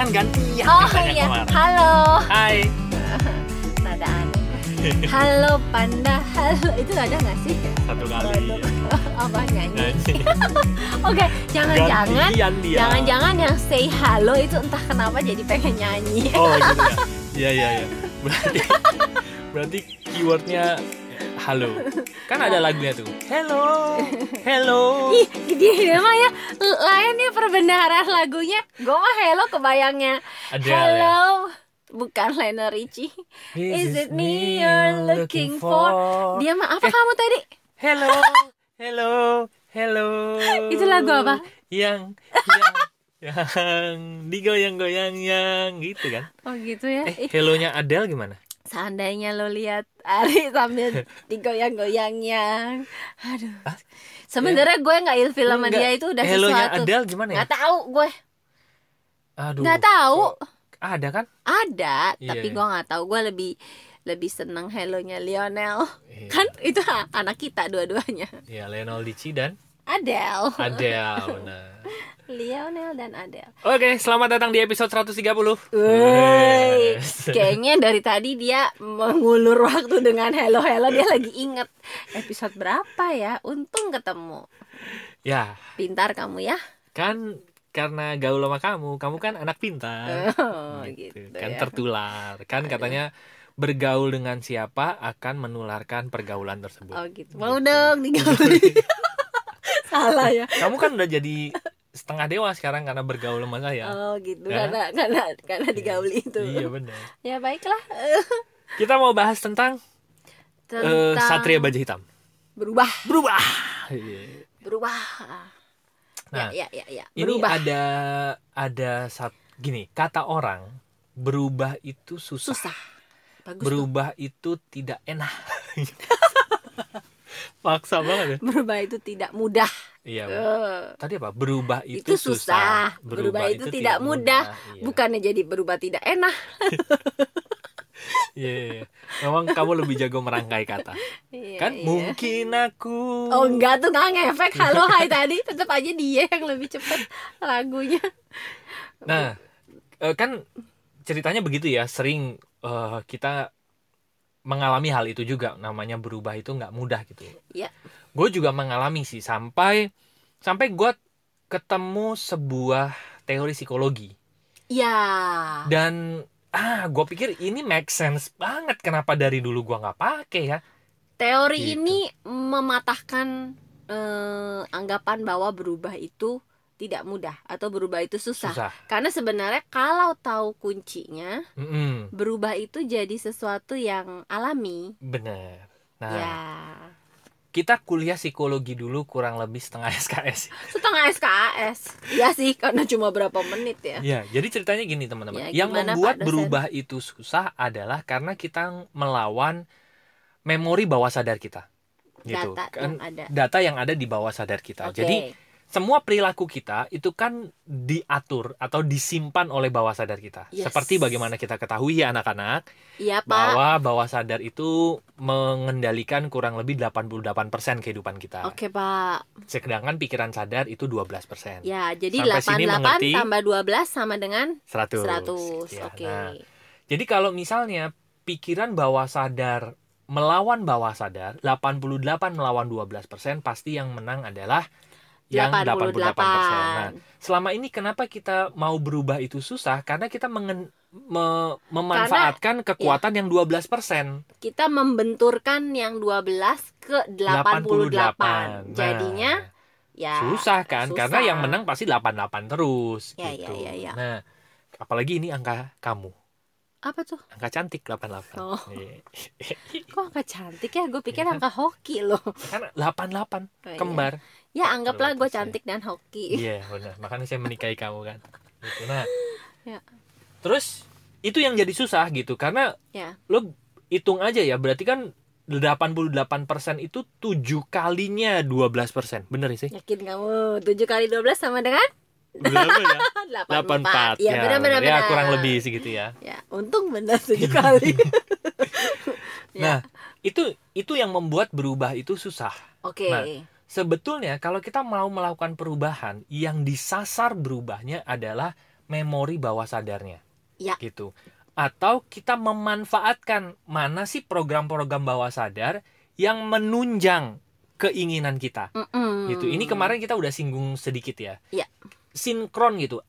kan gantian Oh katanya iya, kemarin. halo. Hai. Nada aneh. Halo panda, halo. Itu ada nggak sih? Satu kali. ya. Apa nyanyi? Nyanyi. Oke, jangan-jangan. Jangan-jangan yang say halo itu entah kenapa jadi pengen nyanyi. Oh gitu ya. Iya iya iya. Berarti berarti keywordnya halo. Kan ada lagunya tuh. Hello. Hello. Ih, dia mah ya lain ya perbendaharaan lagunya. Gue mah hello kebayangnya. Ada ya. Hello. Bukan Lionel Richie. Is it me you're looking for? Dia mah apa Eh. kamu tadi? Hello. Hello. Hello. Itu lagu apa? Yang yang yang digoyang-goyang yang gitu kan. Oh gitu ya. Eh, hello-nya Adele gimana? Seandainya lo lihat Ari sambil digoyang-goyangnya. Aduh. Ah, Sebenarnya gue nggak ilfil sama dia itu udah Hello-nya sesuatu. Adele gimana ya? Nggak tahu gue. Aduh. Nggak tahu. kok Ada kan? Ada, Iya, tapi iya. gue nggak tahu. Gue lebih lebih seneng hellonya Lionel. Iya. Kan itu anak kita dua-duanya. Ya, Lionel Richie dan Adele. Adele. benar. Lionel dan Adele. Oke, selamat datang di episode 130. Woi, Yes. kayaknya dari tadi dia mengulur waktu dengan hello hello dia lagi inget episode berapa ya? Untung ketemu. Ya, Pintar kamu ya. kan karena gaul sama kamu, kamu kan anak pintar. Oh, gitu, kan ya. tertular. Kan Aduh. katanya bergaul dengan siapa akan menularkan pergaulan tersebut. Oh gitu. Mau dong digauli. Salah ya. Kamu kan udah jadi setengah dewa sekarang karena bergaul sama saya. Oh gitu. Ya. Karena karena karena digauli itu. Iya benar. Ya baiklah. Kita mau bahas tentang, eh, Tentang Satria Baja Hitam. berubah, Berubah. Iya. berubah. Nah, ya, ya, ya, ya. Ini Berubah. ada ada sat, gini, kata orang berubah itu susah. susah. Bagus tuh. Berubah itu tidak enak. Paksa banget ya. Berubah itu tidak mudah. Iya. Eh, Tadi apa? Berubah itu, itu susah. Berubah, itu, tidak mudah. Iya. Bukannya jadi berubah tidak enak. Iya, iya, iya. Memang kamu lebih jago merangkai kata. Iya, Kan iya. mungkin aku. Oh enggak tuh nggak ngefek halo hai tadi tetap aja dia yang lebih cepet lagunya. Nah, eh, kan ceritanya begitu ya. Sering eh, kita mengalami hal itu juga. Namanya berubah itu nggak mudah gitu. Iya. Gue juga mengalami sih sampai sampai gue ketemu sebuah teori psikologi Ya. dan ah gue pikir ini make sense banget kenapa dari dulu gue nggak pakai ya. Teori Gitu. ini mematahkan eh, anggapan bahwa berubah itu tidak mudah atau berubah itu susah. Susah. Karena sebenarnya kalau tahu kuncinya, Mm-mm, berubah itu jadi sesuatu yang alami. bener. Nah, Ya. kita kuliah psikologi dulu kurang lebih setengah SKS. Setengah SKS. Iya sih, karena cuma berapa menit ya. Ya, jadi ceritanya gini teman-teman. Ya, Yang membuat berubah itu susah adalah karena kita melawan memori bawah sadar kita. Gitu. Data kan yang ada. data yang ada di bawah sadar kita. Oke. Jadi semua perilaku kita itu kan diatur atau disimpan oleh bawah sadar kita. Yes. Seperti bagaimana kita ketahui ya anak-anak Pak. bahwa bawah sadar itu mengendalikan kurang lebih 88% kehidupan kita. Oke, Pak. Sedangkan pikiran sadar itu 12%. Ya, jadi Sampai sini 88 mengerti? tambah 12 sama dengan 100. 100. Ya, Oke. nah, Jadi kalau misalnya pikiran bawah sadar melawan bawah sadar, 88 melawan 12%, pasti yang menang adalah yang 88%. Nah, selama ini kenapa kita mau berubah itu susah? Karena kita mengen- me- memanfaatkan kekuatan yang 12%. kita membenturkan yang 12 ke 88. 88. Nah, Jadinya ya susah kan? susah. Karena yang menang pasti 88 terus Ya, gitu. ya, ya, ya. Nah, apalagi ini angka kamu. apa tuh? Angka cantik 88. Oh. Iya. Kok angka cantik ya? Gue pikir Iya. angka hoki loh. kan 88 Oh, iya. Ya anggaplah gue 12 ya. cantik dan hoki. iya benar makanya saya menikahi kamu kan gitu nah Ya. terus itu yang jadi susah gitu karena Ya. lo hitung aja ya berarti kan 88% itu 7 kalinya 12% bener sih Yakin kamu 7 kali 12 sama dengan berapa ya 84. 84 Iya, benar benar ya kurang lebih segitu ya Ya, untung benar 7 kali. Ya. nah itu itu yang membuat berubah itu susah Oke. Nah, Sebetulnya kalau kita mau melakukan perubahan yang disasar berubahnya adalah memori bawah sadarnya Ya. gitu atau kita memanfaatkan mana sih program-program bawah sadar yang menunjang keinginan kita Mm-mm. gitu ini kemarin kita udah singgung sedikit ya Iya. sinkron gitu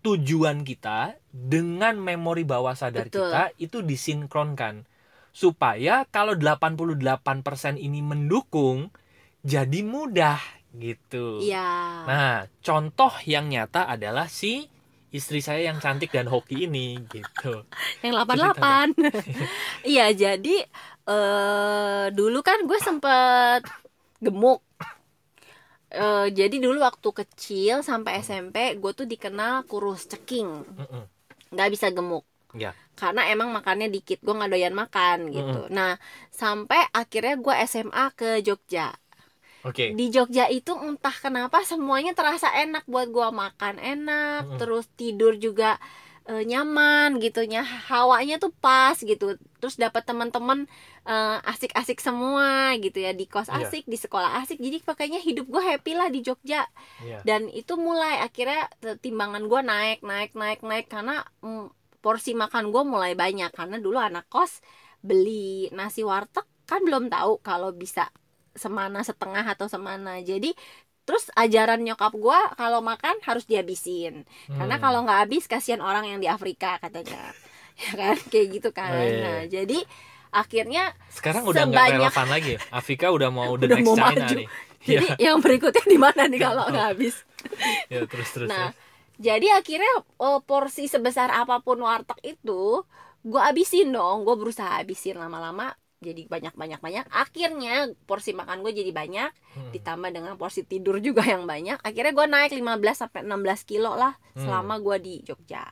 tujuan kita dengan memori bawah sadar Betul. kita itu disinkronkan supaya kalau 88% ini mendukung jadi mudah gitu. Iya. Nah, contoh yang nyata adalah si istri saya yang cantik dan hoki ini gitu. yang 88 iya jadi eh dulu kan gue sempet gemuk. Eh, jadi dulu waktu kecil sampai SMP gue tuh dikenal kurus ceking. Nggak bisa gemuk. Ya. karena emang makannya dikit gue nggak doyan makan gitu. Nah sampai akhirnya gue SMA ke Jogja Oke. di Jogja itu entah kenapa semuanya terasa enak buat gua makan enak Mm-mm. terus tidur juga eh, nyaman gitu nya hawanya tuh pas gitu terus dapat teman-teman eh, asik-asik semua gitu ya di kos Iya. asik di sekolah asik jadi pakainya hidup gua happy lah di Jogja Iya. dan itu mulai akhirnya timbangan gua naik naik naik naik karena mm, porsi makan gua mulai banyak karena dulu anak kos beli nasi warteg kan belum tahu kalau bisa semana setengah atau semana jadi terus ajaran nyokap gua kalau makan harus dihabisin karena Hmm. kalau nggak habis kasihan orang yang di Afrika katanya ya kan kayak gitu kan Oh, iya. nah jadi akhirnya sekarang udah nggak sebanyak- relevan lagi. ya? Afrika udah mau the Udah next mau China maju. nih. jadi Iya. yang berikutnya di mana nih kalau nggak habis Ya, terus terus. Nah, terus. jadi akhirnya eh, porsi sebesar apa pun warteg itu gue habisin dong, gue berusaha habisin lama-lama jadi banyak banyak banyak. Akhirnya porsi makan gue jadi banyak, Hmm. ditambah dengan porsi tidur juga yang banyak. Akhirnya gue naik 15 sampai 16 kilo lah Hmm. selama gue di Jogja.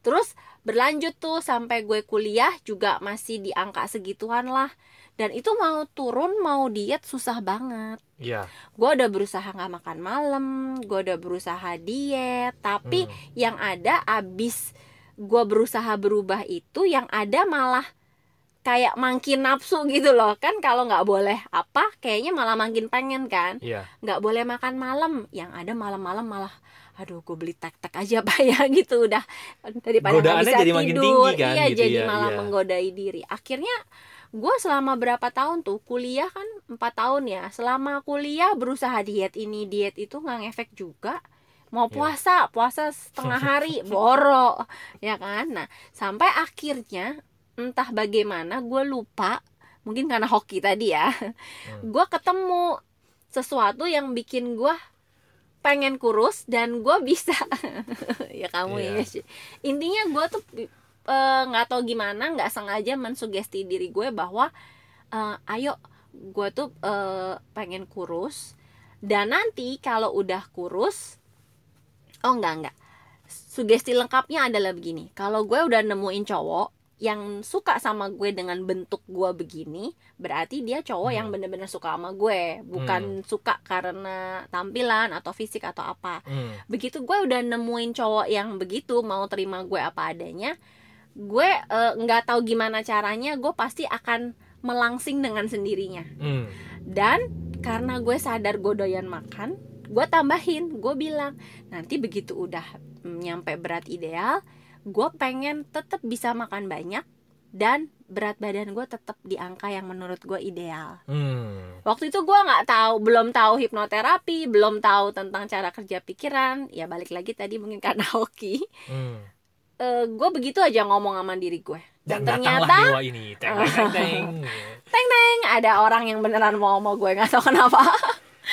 Terus berlanjut tuh sampai gue kuliah juga masih di angka segituan lah. Dan itu mau turun mau diet susah banget Iya. gue udah berusaha nggak makan malam gue udah berusaha diet tapi Hmm. yang ada abis gue berusaha berubah itu yang ada malah kayak makin nafsu gitu loh. Kan kalau nggak boleh apa kayaknya malah makin pengen kan. Iya. nggak boleh makan malam. Yang ada malam-malam malah aduh gue beli tek-tek aja pak. Ya gitu udah. Daripada nggak bisa jadi makin tidur. tinggi kan, iya gitu jadi ya, malah iya. menggodai diri. Akhirnya gue selama berapa tahun tuh kuliah kan empat tahun ya selama kuliah berusaha diet ini diet itu nggak ngefek juga. Mau Iya. puasa puasa setengah hari boro ya kan? Nah sampai akhirnya entah bagaimana gue lupa mungkin karena hoki tadi ya Hmm. gue ketemu sesuatu yang bikin gue pengen kurus dan gue bisa ya kamu Iya. ya Sih. intinya gue tuh eh, nggak tahu gimana nggak sengaja mensugesti diri gue bahwa eh, ayo gue tuh eh, pengen kurus dan nanti kalau udah kurus oh enggak enggak sugesti lengkapnya adalah begini kalau gue udah nemuin cowok yang suka sama gue dengan bentuk gue begini berarti dia cowok yang Hmm. bener-bener suka sama gue bukan suka karena tampilan atau fisik atau apa Hmm. begitu gue udah nemuin cowok yang begitu mau terima gue apa adanya gue eh, nggak tahu gimana caranya gue pasti akan melangsing dengan sendirinya Hmm. dan karena gue sadar gue doyan makan gue tambahin gue bilang nanti begitu udah nyampe berat ideal gue pengen tetap bisa makan banyak dan berat badan gue tetap di angka yang menurut gue ideal Hmm. waktu itu gue nggak tahu belum tahu hipnoterapi belum tahu tentang cara kerja pikiran ya balik lagi tadi mungkin karena hoki Hmm. gue begitu aja ngomong sama diri gue Dan ternyata dewa ini. Teng teng teng. Neng, ada orang yang beneran mau sama gue nggak tahu kenapa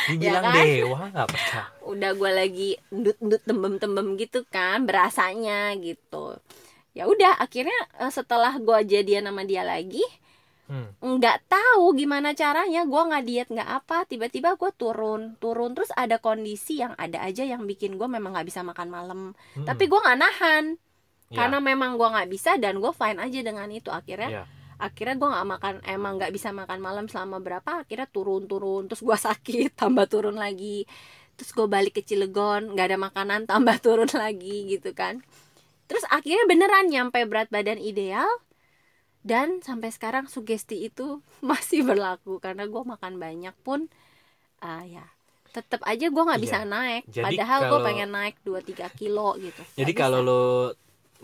Dibilang Ya kan? dewa nggak percaya. udah gue lagi ndut-ndut tembem-tembem gitu kan berasanya gitu ya udah akhirnya eh, setelah gue jadian sama dia lagi Hmm. nggak tahu gimana caranya gue nggak diet nggak apa tiba-tiba gue turun turun terus ada kondisi yang ada aja yang bikin gue memang nggak bisa makan malam Hmm. tapi gue nggak nahan Ya. karena memang gue nggak bisa dan gue fine aja dengan itu akhirnya Ya. Akhirnya gue nggak makan emang nggak bisa makan malam selama berapa akhirnya turun turun terus gue sakit tambah turun lagi. Terus gue balik ke Cilegon nggak ada makanan tambah turun lagi gitu kan. Terus akhirnya beneran nyampe berat badan ideal dan sampai sekarang sugesti itu masih berlaku karena gue makan banyak pun ah ya tetap aja gue nggak Iya. bisa naik. Jadi padahal gue pengen naik 2-3 kilo gitu. Jadi kalau lo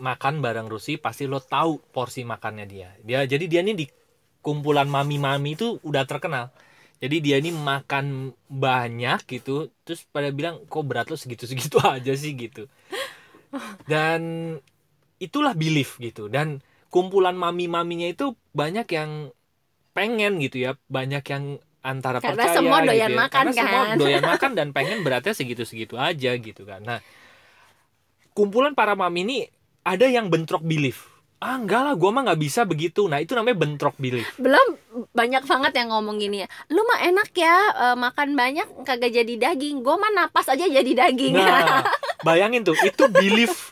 makan bareng Rusi pasti lo tahu porsi makannya dia. Dia jadi dia ini di kumpulan mami-mami itu udah terkenal. Jadi dia ini makan banyak gitu, terus pada bilang kok berat lo segitu-segitu aja sih gitu. Dan itulah belief gitu. Dan kumpulan mami-maminya itu banyak yang pengen gitu ya, banyak yang antara Karena percaya semua gitu doyan ya. makan, Karena semua kan? doyan makan dan pengen beratnya segitu-segitu aja gitu kan. Nah, kumpulan para mami ini ada yang bentrok belief. Ah enggak lah, gua mah nggak bisa begitu. Nah itu namanya bentrok belief. belum banyak banget yang ngomong gini ya lu mah enak ya eh, makan banyak kagak jadi daging gue mah napas aja jadi daging Nah, bayangin tuh, itu belief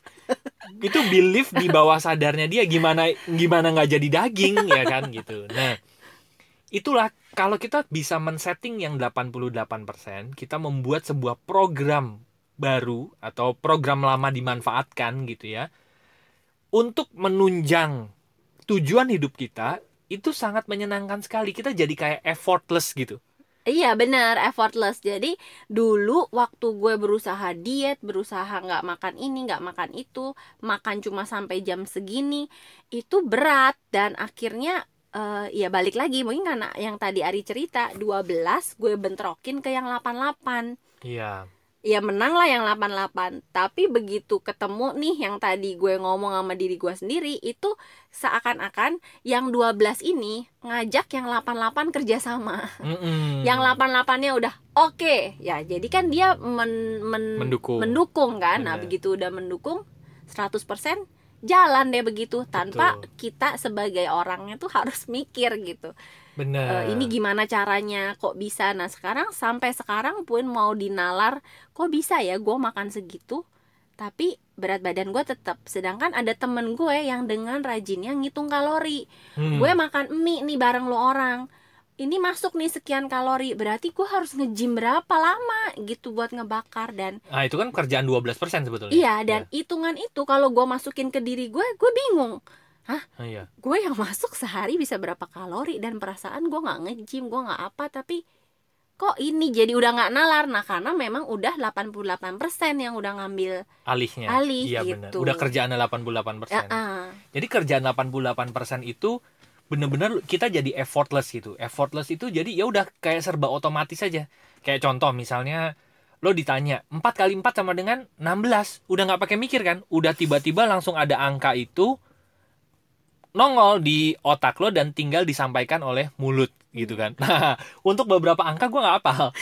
itu belief di bawah sadarnya dia gimana gimana nggak jadi daging ya kan gitu. Nah, itulah kalau kita bisa men-setting yang 88%, kita membuat sebuah program baru atau program lama dimanfaatkan gitu ya. Untuk menunjang tujuan hidup kita itu sangat menyenangkan sekali. Kita jadi kayak effortless gitu. Iya benar effortless jadi dulu waktu gue berusaha diet berusaha nggak makan ini nggak makan itu makan cuma sampai jam segini itu berat dan akhirnya eh, ya balik lagi mungkin karena yang tadi Ari cerita 12 gue bentrokin ke yang 88 Iya. Ya menang lah yang 88 tapi begitu ketemu nih yang tadi gue ngomong sama diri gue sendiri itu seakan-akan yang 12 ini ngajak yang 88 kerjasama Mm-mm. yang 88-nya udah oke ya jadi kan dia men- men- Mendukung. mendukung kan nah begitu udah mendukung 100% jalan deh begitu tanpa Betul. kita sebagai orangnya tuh harus mikir gitu Benar. Eh, ini gimana caranya? Kok bisa? Nah sekarang sampai sekarang pun mau dinalar kok bisa ya? Gue makan segitu. Tapi berat badan gue tetap sedangkan ada temen gue yang dengan rajinnya ngitung kalori. Hmm. gue makan mie nih bareng lo orang. Ini masuk nih sekian kalori. Berarti gue harus nge-gym berapa lama gitu buat ngebakar dan Nah, itu kan kerjaan 12% sebetulnya. iya dan hitungan itu kalau gue masukin ke diri gue gue bingung Ya. Ah, iya. gue yang masuk sehari bisa berapa kalori dan perasaan gue nggak nge-gym gue nggak apa tapi kok ini jadi udah nggak nalar nah karena memang udah 88% yang udah ngambil Alihnya. Alih, iya benar. gitu. Udah kerjaan 88%. ya, ah. Jadi kerjaan 88% itu bener-bener kita jadi effortless gitu. Effortless itu jadi ya udah kayak serba otomatis aja. Kayak contoh misalnya lo ditanya 4 kali 4 sama dengan 16 udah nggak pakai mikir kan udah tiba-tiba langsung ada angka itu nongol di otak lo dan tinggal disampaikan oleh mulut gitu kan nah untuk beberapa angka gue nggak hafal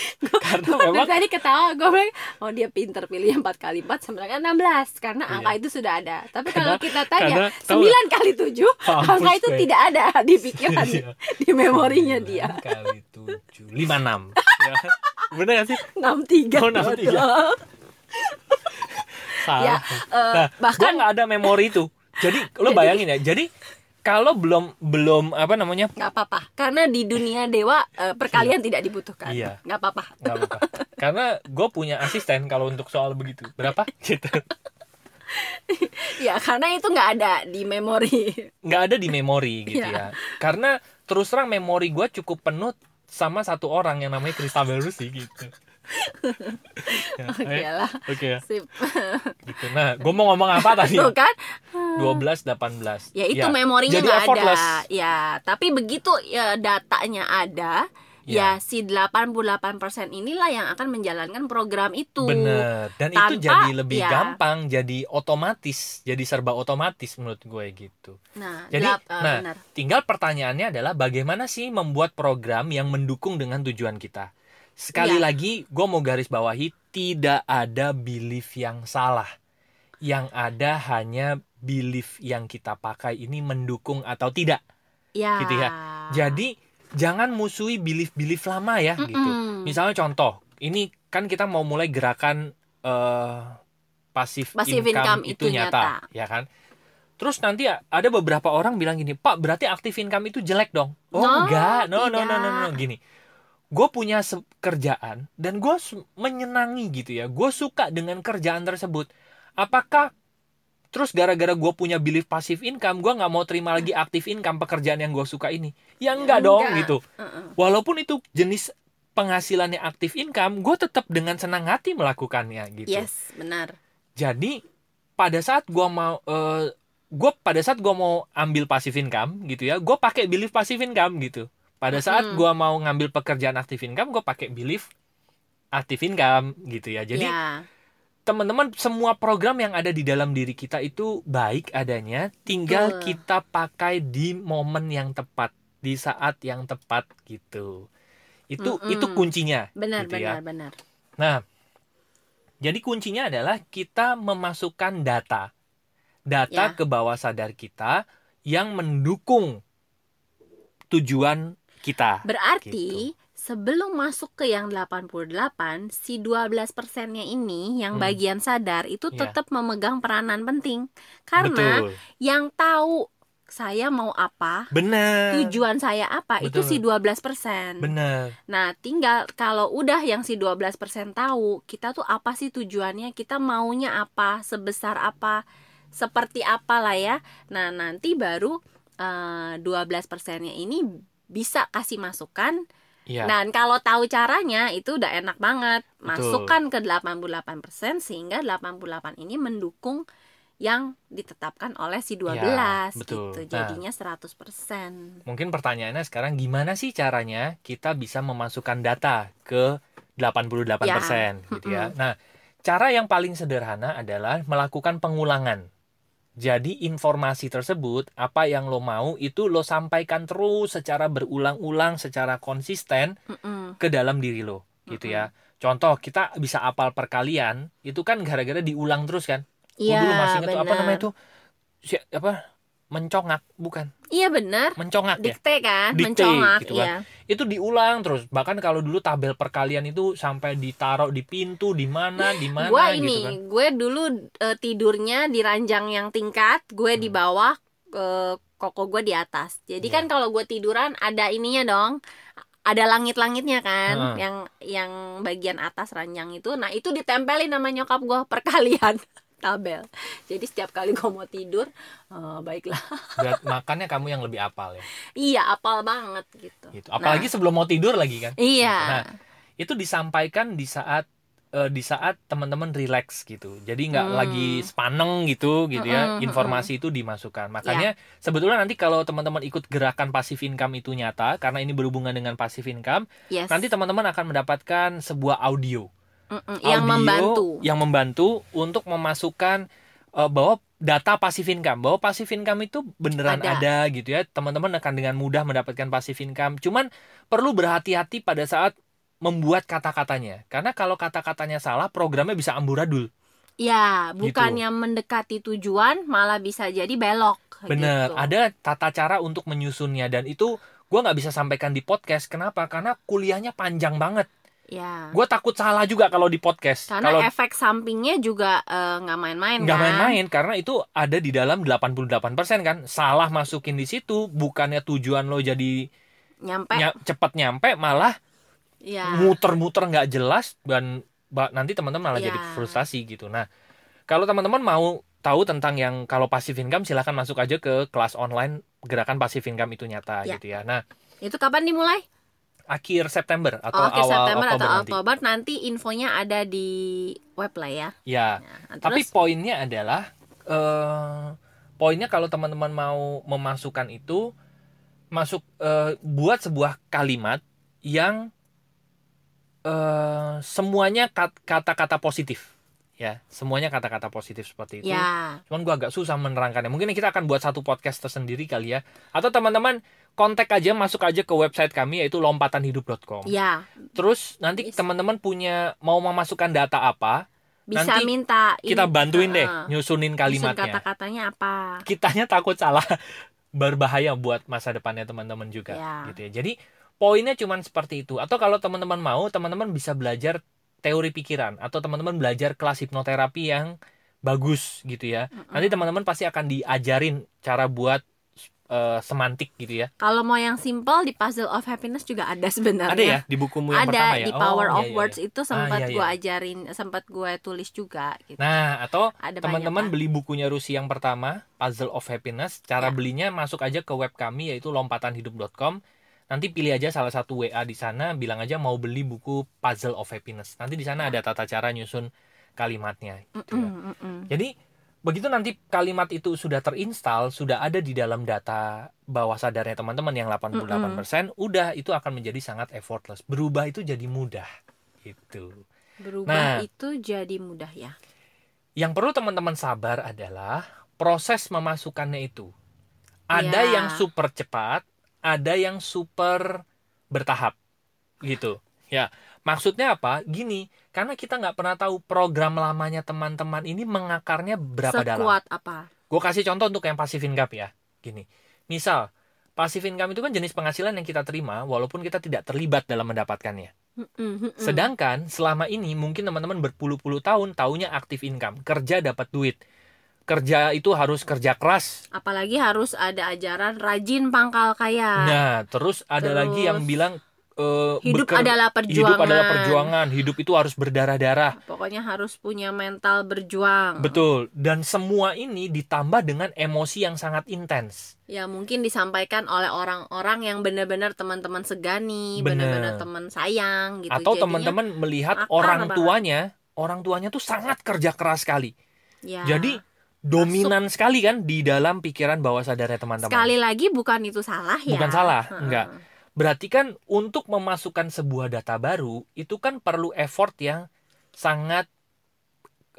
karena memang tadi ketawa gue bilang oh dia pinter pilih 4 kali 4 sama dengan 16 karena Iya. angka itu sudah ada tapi Karena- kalau kita tanya 9 kali 7 Mampus angka itu gue. tidak ada di pikiran Iya. di memorinya dia kali tujuh lima enam ya. bener gak sih 63 Oh, 63. salah ya eh, Nah, bahkan nggak ada memori itu. Jadi lo bayangin ya. Jadi kalau belum belum apa namanya nggak apa-apa karena di dunia dewa eh, perkalian tidak dibutuhkan Iya. nggak apa-apa nggak apa-apa. Karena gue punya asisten kalau untuk soal begitu. Berapa? Gitu. ya karena itu nggak ada di memori Nggak ada di memori gitu Iya. ya. Karena terus terang memori gue cukup penuh sama satu orang yang namanya Kristabel Rusi gitu. Ya, oke eh, lah Oke ya. sip Gitu. Nah, gue mau ngomong apa tadi? tuh kan 12 18. ya itu memorinya Jadi nggak effortless. ada ya tapi begitu ya datanya ada Ya. ya si 88% inilah yang akan menjalankan program itu Bener. Dan itu Tanpa- jadi lebih ya. gampang, jadi otomatis, jadi serba otomatis menurut gue gitu. nah, Jadi, eh, nah, tinggal pertanyaannya adalah bagaimana sih membuat program yang mendukung dengan tujuan kita. Sekali Iya. lagi, gue mau garis bawahi tidak ada belief yang salah. Yang ada hanya belief yang kita pakai ini mendukung atau tidak. ya gitu ya. Jadi jangan musuhi belief-belief lama ya gitu. Mm-mm. Misalnya contoh, ini kan kita mau mulai gerakan eh pasif, income, income itu itu nyata, nyata. ya kan? Terus nanti ada beberapa orang bilang gini, Pak berarti aktif income itu jelek dong? Oh No, enggak, no no no no no, gini. Gue punya kerjaan dan gue menyenangi gitu ya. Gue suka dengan kerjaan tersebut. Apakah terus gara-gara gue punya belief passive income, gue nggak mau terima lagi aktif income pekerjaan yang gue suka ini? Ya enggak dong enggak. gitu Uh-uh. walaupun itu jenis penghasilannya aktif income, gue tetap dengan senang hati melakukannya gitu. Yes, benar. Jadi pada saat gue mau uh, gue pada saat gue mau ambil passive income gitu ya, gue pakai belief passive income gitu. Pada saat Mm-mm. gue mau ngambil pekerjaan aktif income, gue pakai belief aktif income gitu ya. Jadi ya. teman-teman semua program yang ada di dalam diri kita itu baik adanya, tinggal Betul. kita pakai di momen yang tepat, di saat yang tepat gitu. Itu Mm-mm. itu kuncinya. benar gitu ya. benar benar. Nah, jadi kuncinya adalah kita memasukkan data. Data Ya. ke bawah sadar kita yang mendukung tujuan kita. Berarti Gitu. sebelum masuk ke yang 88, si 12 persennya ini yang Hmm. bagian sadar itu Iya. tetap memegang peranan penting. Karena Betul. yang tahu saya mau apa, Benar. tujuan saya apa, itu Betul. si 12 persen. Benar. Nah, tinggal kalau udah yang si 12% tahu, kita tuh apa sih tujuannya, kita maunya apa, sebesar apa, seperti apa lah ya. Nah, nanti baru eh, 12%-nya ini bisa kasih masukan. Iya. Dan kalau tahu caranya itu udah enak banget. Betul. Masukkan ke 88% sehingga 88 ini mendukung yang ditetapkan oleh si 12 Iya, betul. gitu. Nah. Jadinya 100%. Mungkin pertanyaannya sekarang gimana sih caranya kita bisa memasukkan data ke 88% gitu ya. Nah, cara yang paling sederhana adalah melakukan pengulangan. Jadi informasi tersebut apa yang lo mau itu lo sampaikan terus secara berulang-ulang secara konsisten Mm-mm. ke dalam diri lo gitu ya. Contoh kita bisa apal perkalian itu kan gara-gara diulang terus kan. Iya, dulu masih tuh apa namanya tuh si- apa mencongak bukan Iya benar. mencongak ya Dikte kan, Dikte, mencongak, gitu kan. iya. itu diulang terus bahkan kalau dulu tabel perkalian itu sampai ditaruh di pintu di mana di mana Gue gitu ini, kan gue dulu eh, tidurnya di ranjang yang tingkat, gue di Hmm. bawah, eh, koko gue di atas. Jadi Iya. kan kalau gue tiduran ada ininya dong, ada langit-langitnya kan, Heeh. yang yang bagian atas ranjang itu. Nah itu ditempelin sama nyokap gue perkalian tabel. Jadi setiap kali gue mau tidur, eh, baiklah. Berat- makanya kamu yang lebih apal ya Iya, apal banget gitu. gitu apalagi sebelum mau tidur lagi kan Iya. Nah, itu disampaikan di saat eh, di saat teman-teman relax gitu jadi nggak Hmm. lagi sepaneng gitu gitu ya Mm-mm, informasi itu dimasukkan makanya sebetulnya nanti kalau teman-teman ikut gerakan passive income itu nyata karena ini berhubungan dengan passive income yes. nanti teman-teman akan mendapatkan sebuah audio Mm-mm, yang audio membantu. yang membantu untuk memasukkan eh, bahwa data passive income bahwa passive income itu beneran Ada. ada, gitu ya teman-teman akan dengan mudah mendapatkan passive income cuman perlu berhati-hati pada saat membuat kata-katanya karena kalau kata-katanya salah programnya bisa amburadul Ya, Gitu. bukannya mendekati tujuan, malah bisa jadi belok. bener gitu. ada tata cara untuk menyusunnya dan itu gua nggak bisa sampaikan di podcast kenapa karena kuliahnya panjang banget Ya. gue takut salah juga kalau di podcast Karena kalau efek sampingnya juga eh, nggak main-main nggak kan. main-main karena itu ada di dalam 88% kan salah masukin di situ bukannya tujuan lo jadi Nyampe. ny- cepat nyampe malah Ya. muter-muter nggak jelas dan nanti teman-teman malah Ya. jadi frustasi gitu nah kalau teman-teman mau tahu tentang yang kalau passive income silahkan masuk aja ke kelas online gerakan passive income itu nyata Ya. gitu ya nah Itu kapan dimulai? Akhir September atau Oh, akhir awal September Oktober atau nanti. Oktober nanti infonya ada di web lah ya. ya Nah, Tapi terus poinnya adalah eh poinnya kalau teman-teman mau memasukkan itu masuk eh, buat sebuah kalimat yang eh semuanya kat- kata-kata positif ya semuanya kata-kata positif seperti itu. Ya. cuman gua agak susah menerangkannya. Mungkin kita akan buat satu podcast tersendiri kali ya. Atau teman-teman kontak aja masuk aja ke website kami yaitu lompatanhidup.com Ya, terus nanti teman-teman punya mau memasukkan data apa bisa Nanti minta kita ini- bantuin deh Heeh. nyusunin kalimatnya. kata-katanya apa? kitanya takut salah. Berbahaya buat masa depannya teman-teman juga Ya. gitu ya. Jadi poinnya cuman seperti itu. Atau kalau teman-teman mau teman-teman bisa belajar teori pikiran atau teman-teman belajar kelas hipnoterapi yang bagus gitu ya nanti teman-teman pasti akan diajarin cara buat eh, semantik gitu ya Kalau mau yang simple di Puzzle of Happiness juga ada sebenarnya. ada ya di bukumu yang ada pertama ya di Power Oh, of iya, iya, Words iya. itu sempat iya, gue iya. ajarin, sempat gue tulis juga gitu. nah atau ada teman-teman beli bukunya Rusi yang pertama Puzzle of Happiness cara Ya. belinya masuk aja ke web kami yaitu lompatanhidup.com nanti pilih aja salah satu WA di sana bilang aja mau beli buku Puzzle of Happiness nanti di sana ada tata cara nyusun kalimatnya gitu ya. Jadi begitu nanti kalimat itu sudah terinstal sudah ada di dalam data bawah sadarnya teman-teman yang 88% udah itu akan menjadi sangat effortless berubah itu jadi mudah gitu berubah Nah. itu jadi mudah ya yang perlu teman-teman sabar adalah proses memasukkannya itu. Ada Ya. yang super cepat, ada yang super bertahap, gitu. Ya, maksudnya apa? Gini, karena kita nggak pernah tahu program lamanya teman-teman ini mengakarnya berapa dalam. sekuat apa Gue kasih contoh untuk yang passive income ya. Gini, misal passive income itu kan jenis penghasilan yang kita terima walaupun kita tidak terlibat dalam mendapatkannya. Sedangkan selama ini mungkin teman-teman berpuluh-puluh tahun taunya aktif income, kerja dapat duit. Kerja itu harus kerja keras. apalagi harus ada ajaran rajin pangkal kaya Nah, terus ada Terus, lagi yang bilang eh, hidup beker- adalah perjuangan hidup adalah perjuangan, hidup itu harus berdarah-darah. pokoknya harus punya mental berjuang Betul. Dan semua ini ditambah dengan emosi yang sangat intens. ya mungkin disampaikan oleh orang-orang yang benar-benar teman-teman segani benar-benar teman sayang gitu Atau teman-teman melihat orang banget. tuanya, orang tuanya tuh sangat kerja keras sekali. ya. Jadi dominan sekali kan di dalam pikiran bawah sadarnya teman-teman. sekali lagi bukan itu salah ya Bukan salah, Heeh. enggak. Berarti kan untuk memasukkan sebuah data baru itu kan perlu effort yang sangat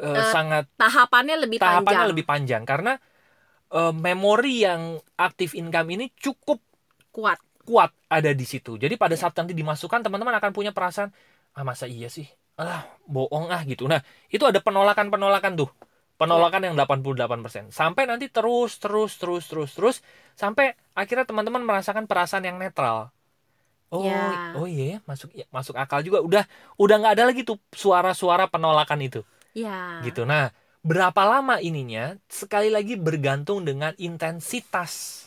eh, Eh, sangat tahapannya lebih tahapannya panjang lebih panjang karena eh, memori yang aktif income ini cukup kuat kuat ada di situ. Jadi pada Ya. saat nanti dimasukkan teman-teman akan punya perasaan ah masa iya sih? Ah, bohong ah gitu. Nah, itu ada penolakan-penolakan tuh. Penolakan Ya. yang 88%. Sampai nanti terus terus terus terus terus sampai akhirnya teman-teman merasakan perasaan yang netral. Oh, Ya. oh iya ya, masuk ya, masuk akal juga. Udah udah nggak ada lagi tuh suara-suara penolakan itu ya gitu. Nah, berapa lama ininya? Sekali lagi bergantung dengan intensitas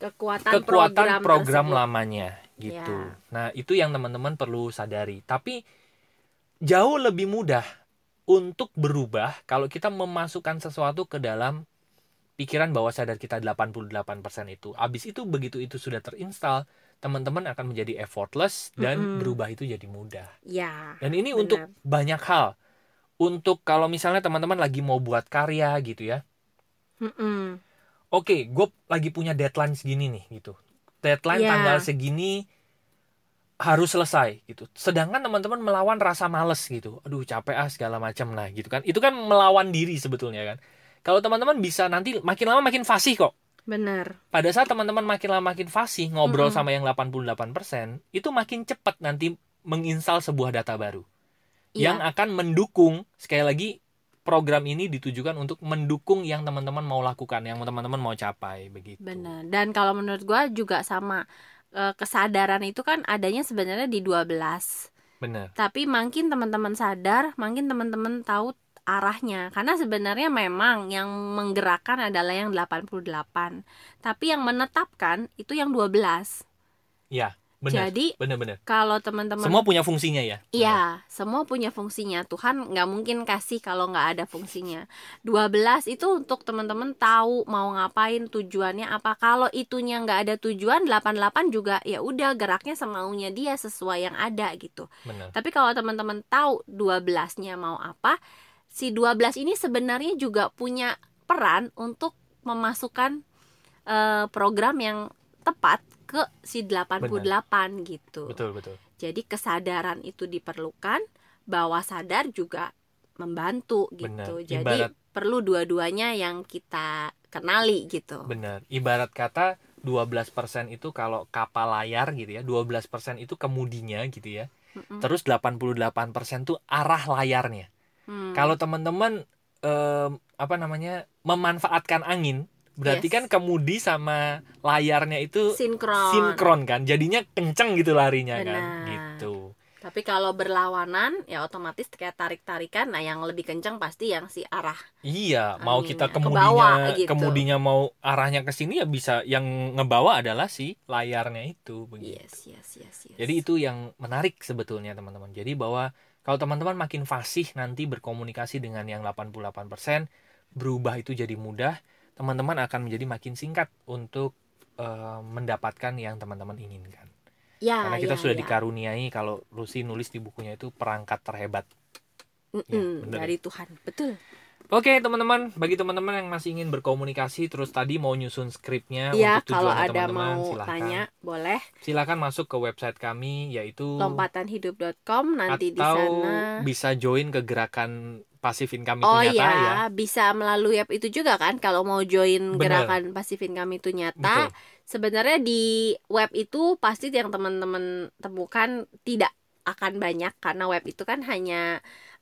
kekuatan, kekuatan program, program, tersebut. lamanya gitu. Ya. Nah, itu yang teman-teman perlu sadari. Tapi jauh lebih mudah untuk berubah kalau kita memasukkan sesuatu ke dalam pikiran bawah sadar kita 88% itu. Abis itu begitu itu sudah terinstal, teman-teman akan menjadi effortless dan Mm-mm. berubah itu jadi mudah. ya Dan ini Benar. untuk banyak hal. Untuk kalau misalnya teman-teman lagi mau buat karya gitu ya. Mm-mm. Oke, gue lagi punya deadline segini nih gitu. Deadline Iya. tanggal segini harus selesai gitu. Sedangkan teman-teman melawan rasa males gitu. Aduh capek ah segala macam lah gitu kan. Itu kan melawan diri sebetulnya kan. Kalau teman-teman bisa nanti makin lama makin fasih kok. benar Pada saat teman-teman makin lama makin fasih ngobrol Mm-mm. sama yang 88%, itu makin cepat nanti menginstal sebuah data baru yang Iya. akan mendukung sekali lagi program ini ditujukan untuk mendukung yang teman-teman mau lakukan, yang teman-teman mau capai begitu. benar dan kalau menurut gua juga sama Eh, kesadaran itu kan adanya sebenarnya di 12 Bener. tapi makin teman-teman sadar makin teman-teman tahu arahnya. Karena sebenarnya memang yang menggerakkan adalah yang 88 tapi yang menetapkan itu yang 12 Ya, bener. jadi Bener-bener. kalau teman-teman Semua punya fungsinya ya. Iya, semua punya fungsinya. Tuhan nggak mungkin kasih kalau nggak ada fungsinya. 12 itu untuk teman-teman tahu mau ngapain, tujuannya apa. Kalau itunya nggak ada tujuan, 88 juga ya udah geraknya semaunya dia sesuai yang ada gitu. Bener. Tapi kalau teman-teman tahu 12-nya mau apa, si 12 ini sebenarnya juga punya peran untuk memasukkan eh, program yang tepat ke si 88 gitu. Betul, betul. Jadi kesadaran itu diperlukan, bawah sadar juga membantu gitu. Benar. Jadi Ibarat- perlu dua-duanya yang kita kenali gitu. Bener. Ibarat kata 12% itu kalau kapal layar gitu ya, 12% itu kemudinya gitu ya. Mm-mm. Terus 88% tuh arah layarnya. Hmm. Kalau teman-teman em, apa namanya? memanfaatkan angin, berarti Yes. kan kemudi sama layarnya itu sinkron. sinkron kan. Jadinya kenceng gitu larinya kan. Benar. Gitu. Tapi kalau berlawanan ya otomatis kayak tarik-tarikan. Nah, yang lebih kencang pasti yang si arah. Iya, mau kita ke kemudinya bawah gitu. kemudinya mau arahnya ke sini ya bisa yang ngebawa adalah si layarnya itu begitu. Yes, yes, yes, yes. Jadi itu yang menarik sebetulnya teman-teman. Jadi bahwa kalau teman-teman makin fasih nanti berkomunikasi dengan yang 88%, berubah itu jadi mudah, teman-teman akan menjadi makin singkat untuk uh, mendapatkan yang teman-teman inginkan. Ya, Karena kita ya, sudah ya. dikaruniai kalau Lucy nulis di bukunya itu perangkat terhebat. Mm-mm, Ya, bener dari Tuhan, betul. Oke teman-teman, bagi teman-teman yang masih ingin berkomunikasi terus tadi mau nyusun skripnya Ya, untuk kalau ada teman-teman mau silahkan. tanya, boleh Silakan masuk ke website kami yaitu lompatanhidup.com nanti di atau sana. bisa join ke gerakan pasif income itu Oh nyata iya, ya. bisa melalui app itu juga kan kalau mau join Bener. gerakan pasifin kami itu nyata. Betul. Sebenarnya di web itu pasti yang teman-teman temukan tidak akan banyak karena web itu kan hanya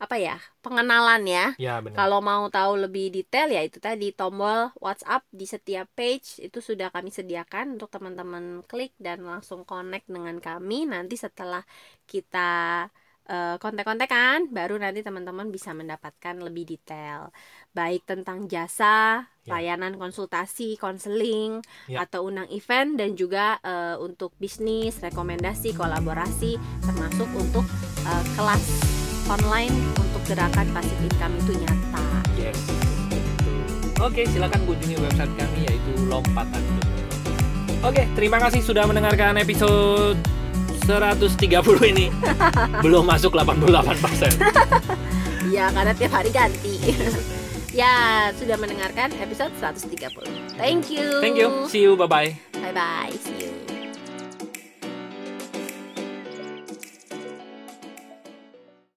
apa ya pengenalan ya. Ya benar. Kalau mau tahu lebih detail ya itu tadi tombol WhatsApp di setiap page itu sudah kami sediakan untuk teman-teman klik dan langsung connect dengan kami. Nanti setelah kita eh, kontak-kontakan baru nanti teman-teman bisa mendapatkan lebih detail baik tentang jasa, Ya. layanan konsultasi, konseling Ya. atau undang event dan juga eh, untuk bisnis, rekomendasi, kolaborasi termasuk untuk eh, kelas online untuk gerakan passive income itu nyata. Yes. Oke, silakan kunjungi website kami yaitu lompatan. Oke, terima kasih sudah mendengarkan episode 130 ini. Belum masuk 88%. Ya, karena tiap hari ganti. ya, sudah mendengarkan episode 130. Thank you. Thank you. See you. Bye bye. Bye bye. See you.